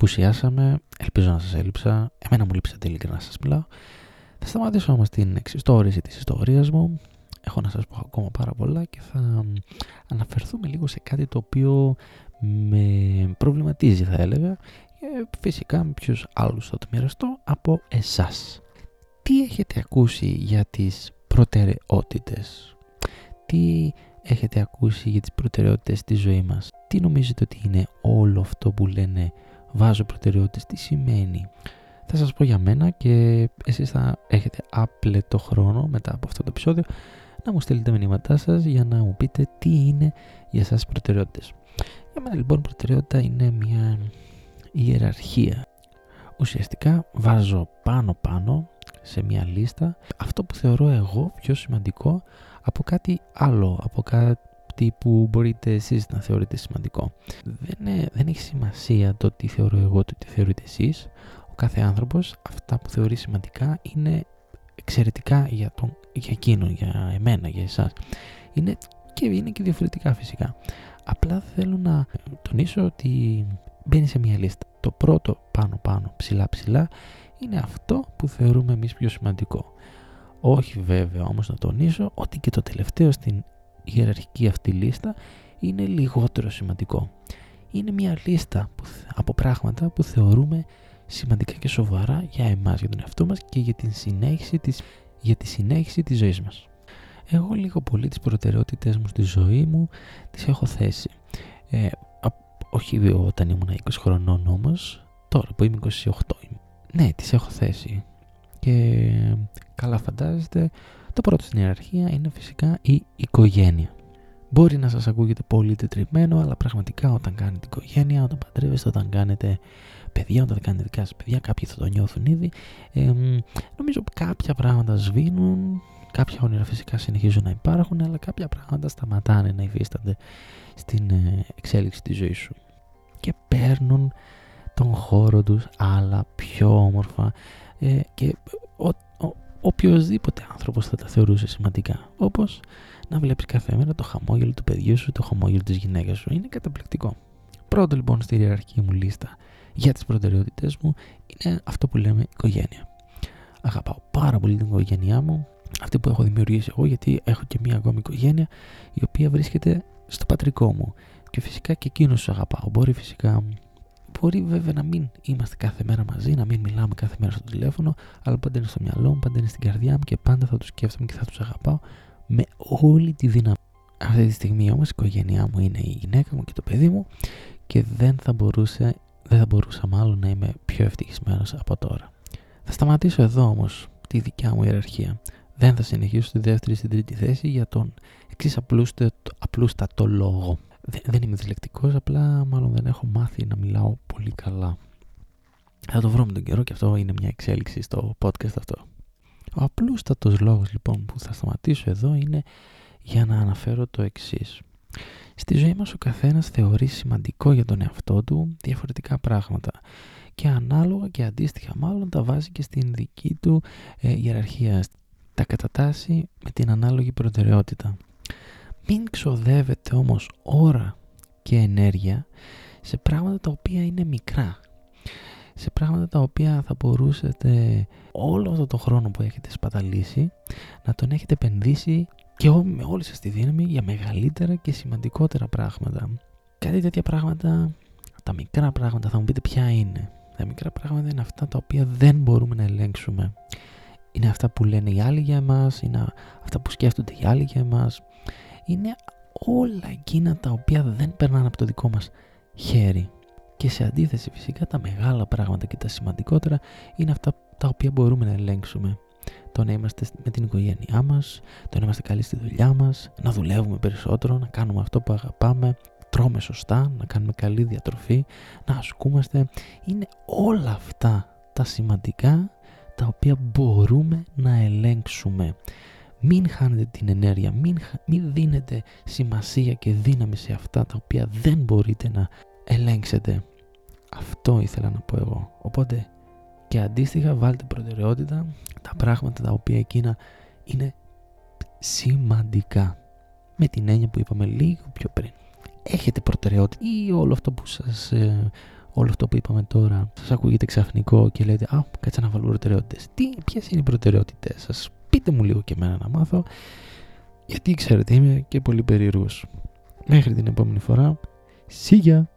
απουσιάσαμε, ελπίζω να σας έλειψα, εμένα μου λείψατε ειλικρινά να σας μιλάω. Θα σταματήσω όμως την εξιστόρηση της ιστορίας μου, έχω να σας πω ακόμα πάρα πολλά και θα αναφερθούμε λίγο σε κάτι το οποίο με προβληματίζει θα έλεγα και φυσικά με ποιους άλλους θα το μοιραστώ από εσάς. Τι έχετε ακούσει για τις προτεραιότητες, τι έχετε ακούσει για τις προτεραιότητες στη ζωή μας, τι νομίζετε ότι είναι όλο αυτό που λένε βάζω προτεραιότητες, τι σημαίνει; Θα σας πω για μένα και εσείς θα έχετε άπλετο χρόνο μετά από αυτό το επεισόδιο να μου στείλετε μηνύματά σας για να μου πείτε τι είναι για σας προτεραιότητες. Για μένα λοιπόν προτεραιότητα είναι μια ιεραρχία. Ουσιαστικά βάζω πάνω πάνω σε μια λίστα αυτό που θεωρώ εγώ πιο σημαντικό από κάτι άλλο, από κάτι που μπορείτε εσείς να θεωρείτε σημαντικό. Δεν, δεν έχει σημασία το τι θεωρώ εγώ, το τι θεωρείτε εσείς. Ο κάθε άνθρωπος αυτά που θεωρεί σημαντικά είναι εξαιρετικά για, τον, για εκείνο, για εμένα, για εσάς. Είναι και είναι και διαφορετικά φυσικά. Απλά θέλω να τονίσω ότι μπαίνει σε μια λίστα. Το πρώτο πάνω πάνω ψηλά ψηλά είναι αυτό που θεωρούμε εμείς πιο σημαντικό. Όχι βέβαια όμως να τονίσω ότι και το τελευταίο στην ιεραρχική αυτή λίστα είναι λιγότερο σημαντικό. Είναι μια λίστα από πράγματα που θεωρούμε σημαντικά και σοβαρά για εμάς, για τον εαυτό μας και για, την συνέχιση της, για τη συνέχιση της ζωής μας. Εγώ λίγο πολύ τις προτεραιότητες μου στη ζωή μου τις έχω θέσει. Ε, όχι όταν ήμουν 20 χρονών όμως, τώρα που είμαι 28 Ναι, τις έχω θέσει. Και καλά φαντάζεστε, το πρώτο στην ιεραρχία είναι φυσικά η οικογένεια. Μπορεί να σας ακούγεται πολύ τετριμένο, αλλά πραγματικά όταν κάνετε οικογένεια, όταν παντρεύεστε, όταν κάνετε παιδιά, όταν κάνετε δικά σας παιδιά, κάποιοι θα το νιώθουν ήδη. Ε, νομίζω κάποια πράγματα σβήνουν, κάποια όνειρα φυσικά συνεχίζουν να υπάρχουν, αλλά κάποια πράγματα σταματάνε να υφίστανται στην ε, εξέλιξη της ζωής σου και παίρνουν τον χώρο τους άλλα πιο όμορφα ε, και ο, ο, οποιοδήποτε άνθρωπος θα τα θεωρούσε σημαντικά όπως να βλέπεις κάθε μέρα το χαμόγελο του παιδιού σου, το χαμόγελο της γυναίκας σου. Είναι καταπληκτικό. Πρώτο λοιπόν στη ιεραρχική μου λίστα για τις προτεραιότητες μου είναι αυτό που λέμε οικογένεια. Αγαπάω πάρα πολύ την οικογένειά μου αυτή που έχω δημιουργήσει εγώ γιατί έχω και μία ακόμη οικογένεια η οποία βρίσκεται στο πατρικό μου. Και φυσικά και εκείνος τους αγαπάω. Μπορεί φυσικά Μπορεί βέβαια να μην είμαστε κάθε μέρα μαζί, να μην μιλάμε κάθε μέρα στο τηλέφωνο, αλλά πάντα είναι στο μυαλό μου, πάντα είναι στην καρδιά μου και πάντα θα τους σκέφτομαι και θα τους αγαπάω με όλη τη δύναμη. Αυτή τη στιγμή όμως η οικογένειά μου είναι η γυναίκα μου και το παιδί μου και δεν θα, μπορούσε, δεν θα μπορούσα μάλλον να είμαι πιο ευτυχισμένος από τώρα. Θα σταματήσω εδώ όμως τη δικιά μου ιεραρχία. Δεν θα συνεχίσω στη δεύτερη ή στην τρίτη θέση για τον εξής απλούστατο λόγο. Δεν, δεν είμαι δυσλεκτικός, απλά μάλλον δεν έχω μάθει να μιλάω πολύ καλά. Θα το βρω με τον καιρό και αυτό είναι μια εξέλιξη στο podcast αυτό. Ο απλούστατος λόγος λοιπόν που θα σταματήσω εδώ είναι για να αναφέρω το εξής. Στη ζωή μας ο καθένας θεωρεί σημαντικό για τον εαυτό του διαφορετικά πράγματα και ανάλογα και αντίστοιχα μάλλον τα βάζει και στην δική του ε, ιεραρχία. Τα κατατάσσει με την ανάλογη προτεραιότητα. Μην ξοδεύετε όμως ώρα και ενέργεια σε πράγματα τα οποία είναι μικρά. Σε πράγματα τα οποία θα μπορούσατε όλο αυτό το χρόνο που έχετε σπαταλήσει να τον έχετε επενδύσει και με όλη σας τη δύναμη για μεγαλύτερα και σημαντικότερα πράγματα. Κάτι τέτοια πράγματα, τα μικρά πράγματα θα μου πείτε ποια είναι. Τα μικρά πράγματα είναι αυτά τα οποία δεν μπορούμε να ελέγξουμε. Είναι αυτά που λένε οι άλλοι για εμάς, είναι αυτά που σκέφτονται οι άλλοι για εμάς, είναι όλα εκείνα τα οποία δεν περνάνε από το δικό μας χέρι. Και σε αντίθεση φυσικά τα μεγάλα πράγματα και τα σημαντικότερα είναι αυτά τα οποία μπορούμε να ελέγξουμε. Το να είμαστε με την οικογένειά μας, το να είμαστε καλοί στη δουλειά μας, να δουλεύουμε περισσότερο, να κάνουμε αυτό που αγαπάμε, τρώμε σωστά, να κάνουμε καλή διατροφή, να ασκούμαστε. Είναι όλα αυτά τα σημαντικά τα οποία μπορούμε να ελέγξουμε. Μην χάνετε την ενέργεια, μην, μην δίνετε σημασία και δύναμη σε αυτά τα οποία δεν μπορείτε να ελέγξετε. Αυτό ήθελα να πω εγώ. Οπότε και αντίστοιχα βάλτε προτεραιότητα τα πράγματα τα οποία εκείνα είναι σημαντικά. Με την έννοια που είπαμε λίγο πιο πριν. Έχετε προτεραιότητα ή όλο αυτό που σας ε, όλο αυτό που είπαμε τώρα σας ακούγεται ξαφνικό και λέτε «Α, κάτσε να βάλω προτεραιότητες». Τι, ποιες είναι οι προτεραιότητες σας, πείτε μου λίγο και εμένα να μάθω, γιατί ξέρετε είμαι και πολύ περίεργος. Μέχρι την επόμενη φορά, σίγια!